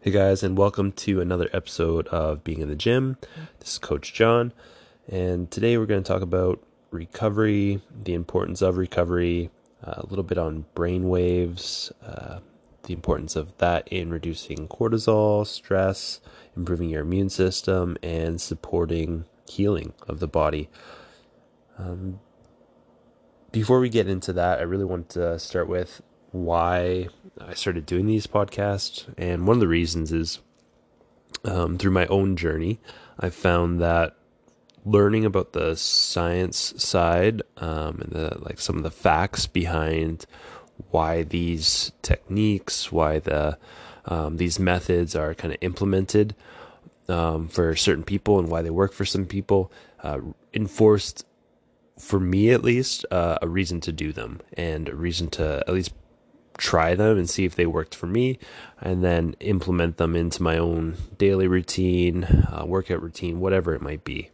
Hey guys, and welcome to another episode of Being in the Gym. This is Coach John, and today we're going to talk about recovery, the importance of recovery, uh, a little bit on brain waves, uh, the importance of that in reducing cortisol, stress, improving your immune system, and supporting healing of the body. Um, before we get into that, I really want to start with why I started doing these podcasts. And one of the reasons is um, through my own journey, I found that learning about the science side um, and the like some of the facts behind why these techniques, why the um, these methods are kind of implemented um, for certain people and why they work for some people uh, enforced for me at least uh, a reason to do them and a reason to at least try them and see if they worked for me, and then implement them into my own daily routine, uh, workout routine, whatever it might be.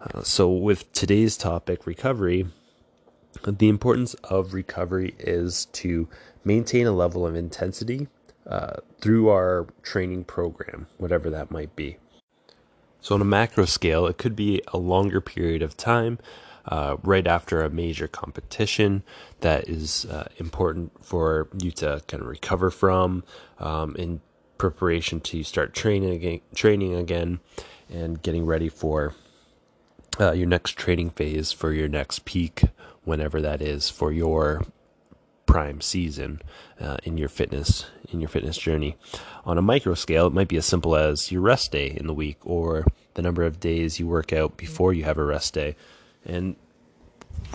Uh, so, with today's topic, recovery, the importance of recovery is to maintain a level of intensity uh, through our training program, whatever that might be. So, on a macro scale, it could be a longer period of time uh, right after a major competition that is uh, important for you to kind of recover from um, in preparation to start training again, training again and getting ready for uh, your next training phase for your next peak, whenever that is for your prime season uh, in your fitness in your fitness journey. On a micro scale, it might be as simple as your rest day in the week or the number of days you work out before you have a rest day. And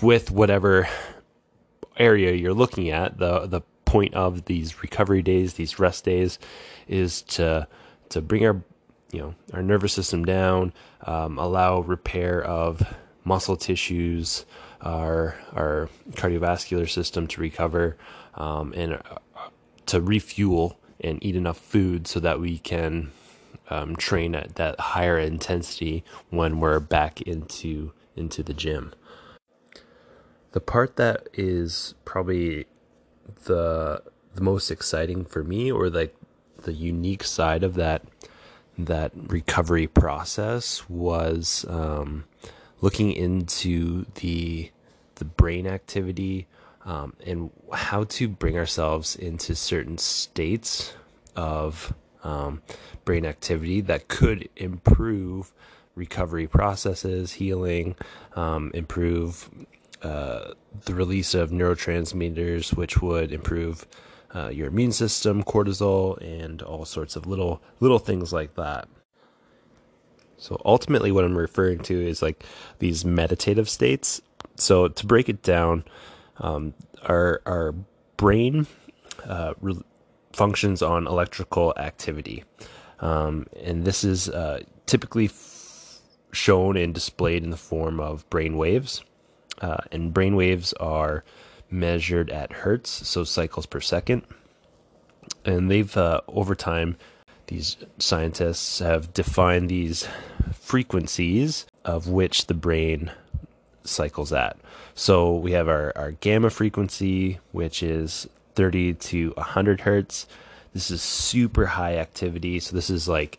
with whatever area you're looking at, the the point of these recovery days, these rest days, is to to bring our you know our nervous system down, um, allow repair of muscle tissues, our our cardiovascular system to recover, um, and uh, to refuel and eat enough food so that we can um, train at that higher intensity when we're back into into the gym. The part that is probably the the most exciting for me or like the unique side of that that recovery process was um, looking into the the brain activity um, and how to bring ourselves into certain states of um, brain activity that could improve recovery processes, healing, um, improve uh, the release of neurotransmitters, which would improve uh, your immune system, cortisol, and all sorts of little little things like that. So ultimately, what I'm referring to is like these meditative states. So to break it down, um, our our brain uh, re- functions on electrical activity, um, and this is uh, typically shown and displayed in the form of brain waves. Uh, and brain waves are measured at hertz, so cycles per second. And they've, uh, over time, these scientists have defined these frequencies of which the brain cycles at. So we have our, our gamma frequency, which is 30 to 100 hertz. This is super high activity. So this is like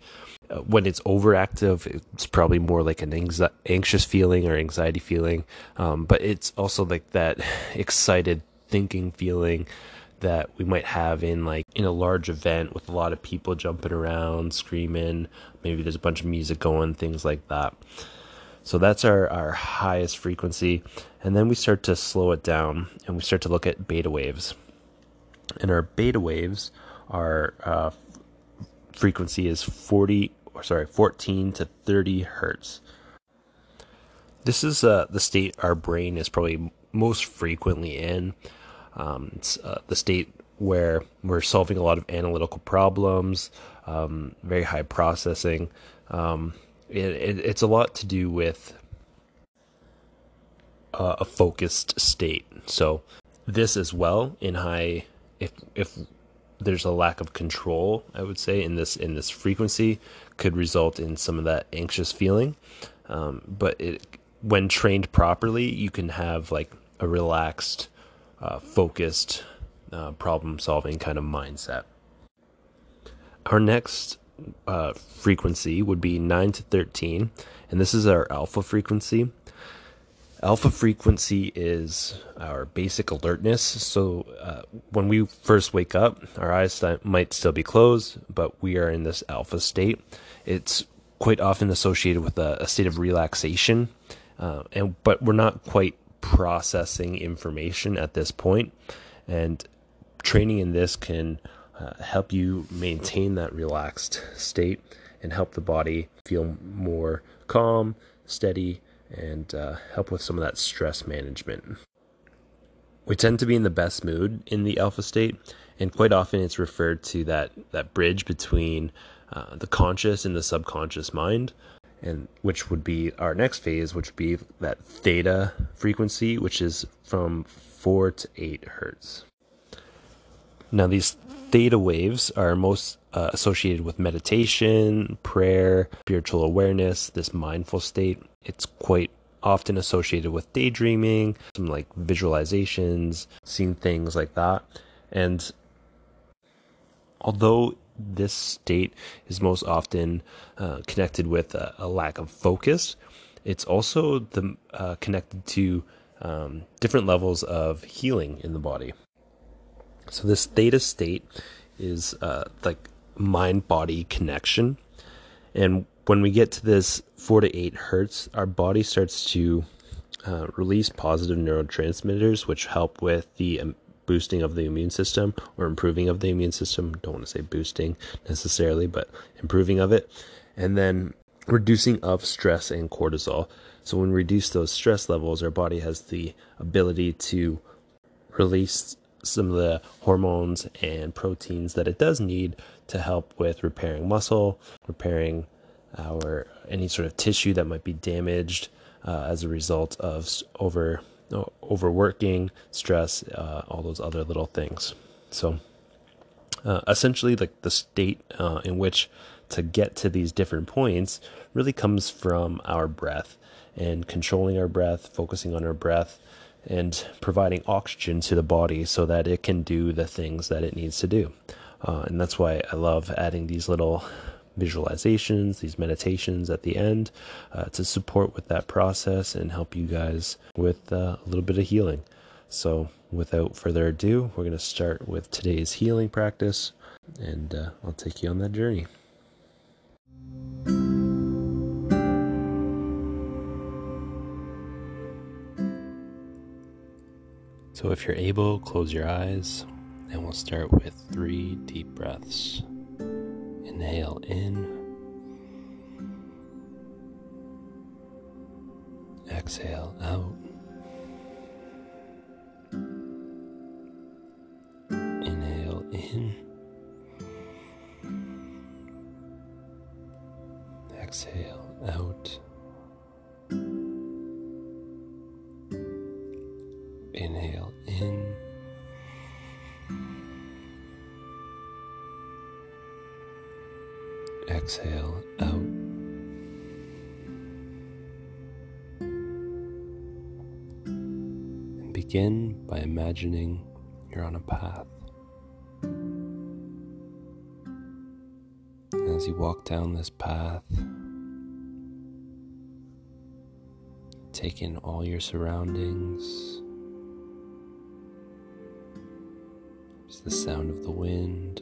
when it's overactive, it's probably more like an anxi- anxious feeling or anxiety feeling. Um, but it's also like that excited thinking feeling that we might have in like in a large event with a lot of people jumping around, screaming. Maybe there's a bunch of music going, things like that. So that's our, our highest frequency. And then we start to slow it down and we start to look at beta waves. And our beta waves are uh, frequency is 40 or sorry 14 to 30 hertz. This is uh, the state our brain is probably most frequently in. Um, it's uh, the state where we're solving a lot of analytical problems um, very high processing. Um, it, it, it's a lot to do with uh, a focused state. So this as well in high if if there's a lack of control, I would say, in this in this frequency, could result in some of that anxious feeling. Um, but it, when trained properly, you can have like a relaxed, uh, focused, uh, problem solving kind of mindset. our next uh, frequency would be 9 to 13, and this is our alpha frequency. Alpha frequency is our basic alertness. So uh, when we first wake up, our eyes might still be closed, but we are in this alpha state. It's quite often associated with a, a state of relaxation, uh, and but we're not quite processing information at this point. And training in this can uh, help you maintain that relaxed state and help the body feel more calm, steady, and uh, help with some of that stress management. We tend to be in the best mood in the alpha state, and quite often it's referred to that, that bridge between uh, the conscious and the subconscious mind, and which would be our next phase, which would be that theta frequency, which is from four to eight hertz. Now, these theta waves are most uh, associated with meditation, prayer, spiritual awareness, this mindful state. It's quite often associated with daydreaming, some like visualizations, seeing things like that. And although this state is most often uh, connected with a, a, lack of focus, it's also the, uh, connected to um, different levels of healing in the body. So this theta state is uh, like mind body connection. And when we get to this four to eight hertz, our body starts to uh, release positive neurotransmitters, which help with the um, boosting of the immune system or improving of the immune system. Don't want to say boosting necessarily, but improving of it. And then reducing of stress and cortisol. So when we reduce those stress levels, our body has the ability to release some of the hormones and proteins that it does need to help with repairing muscle, repairing our any sort of tissue that might be damaged uh, as a result of over overworking, stress, uh, all those other little things. So, uh, essentially, like the state uh, in which to get to these different points really comes from our breath and controlling our breath, focusing on our breath, and providing oxygen to the body so that it can do the things that it needs to do. Uh, and that's why I love adding these little visualizations, these meditations at the end uh, to support with that process and help you guys with uh, a little bit of healing. So, without further ado, we're going to start with today's healing practice, and uh, I'll take you on that journey. So, if you're able, close your eyes and we'll start with three deep breaths. Inhale in, exhale out. Exhale out. And begin by imagining you're on a path. As you walk down this path, take in all your surroundings. Just the sound of the wind.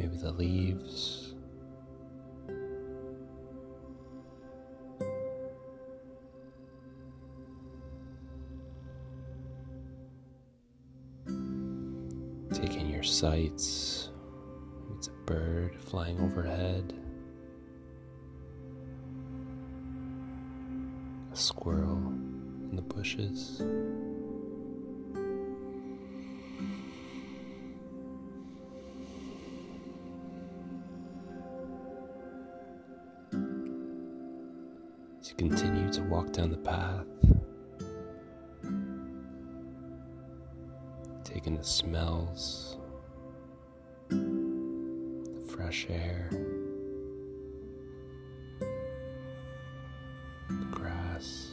Maybe the leaves. Taking your sights. It's a bird flying overhead. A squirrel in the bushes. to continue to walk down the path, taking the smells, the fresh air. the grass.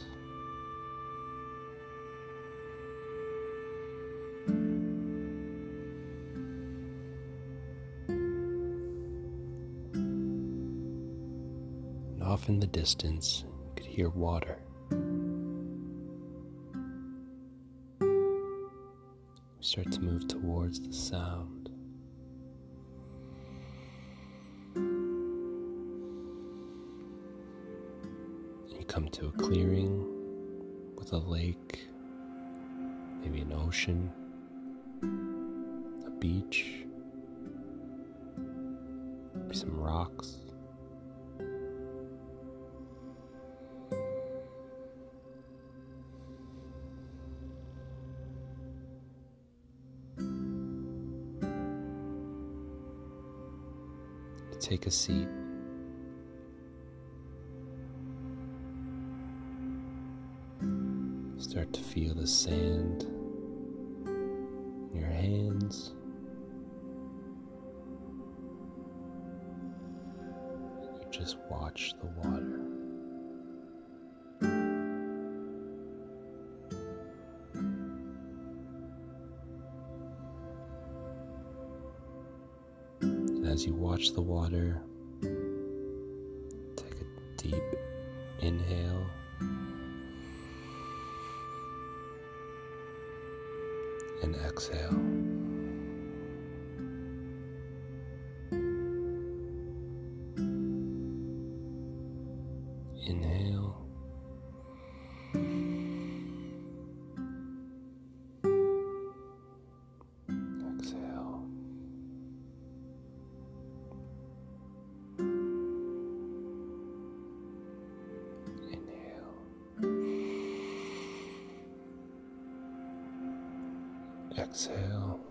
off in the distance, hear water. We start to move towards the sound. You come to a clearing with a lake, maybe an ocean, a beach, maybe some rocks. Take a seat. Start to feel the sand in your hands. You just watch the water. Watch the water, take a deep inhale. And exhale. Exhale.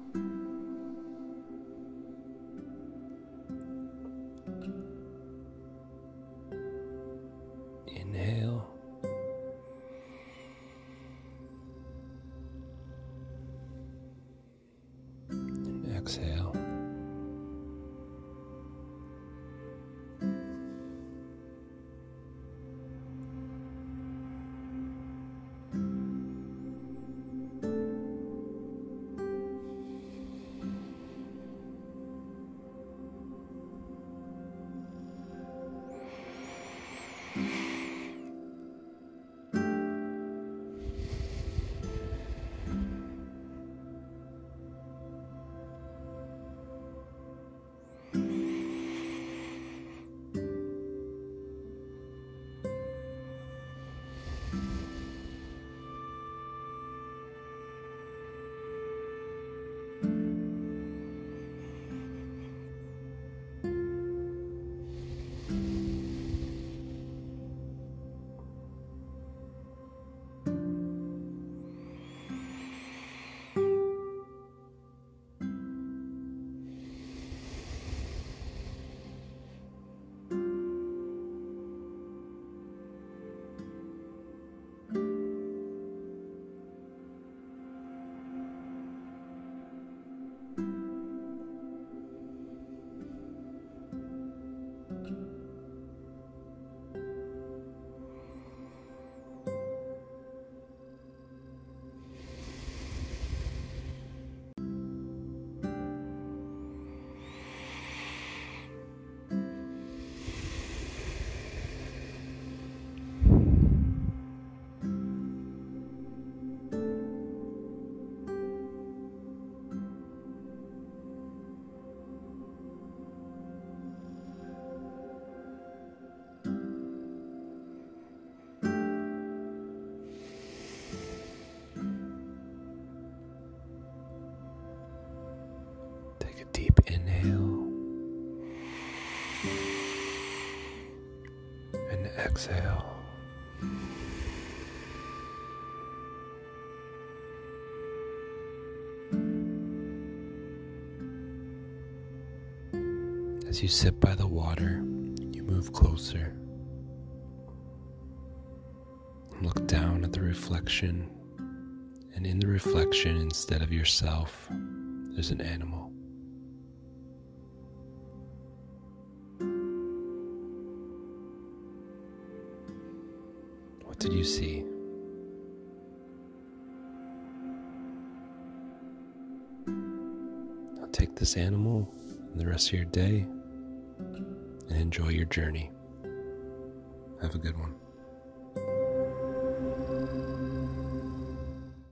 Exhale. As you sit by the water, you move closer. Look down at the reflection, and in the reflection, instead of yourself, there's an animal. What did you see? Now take this animal and the rest of your day and enjoy your journey. Have a good one.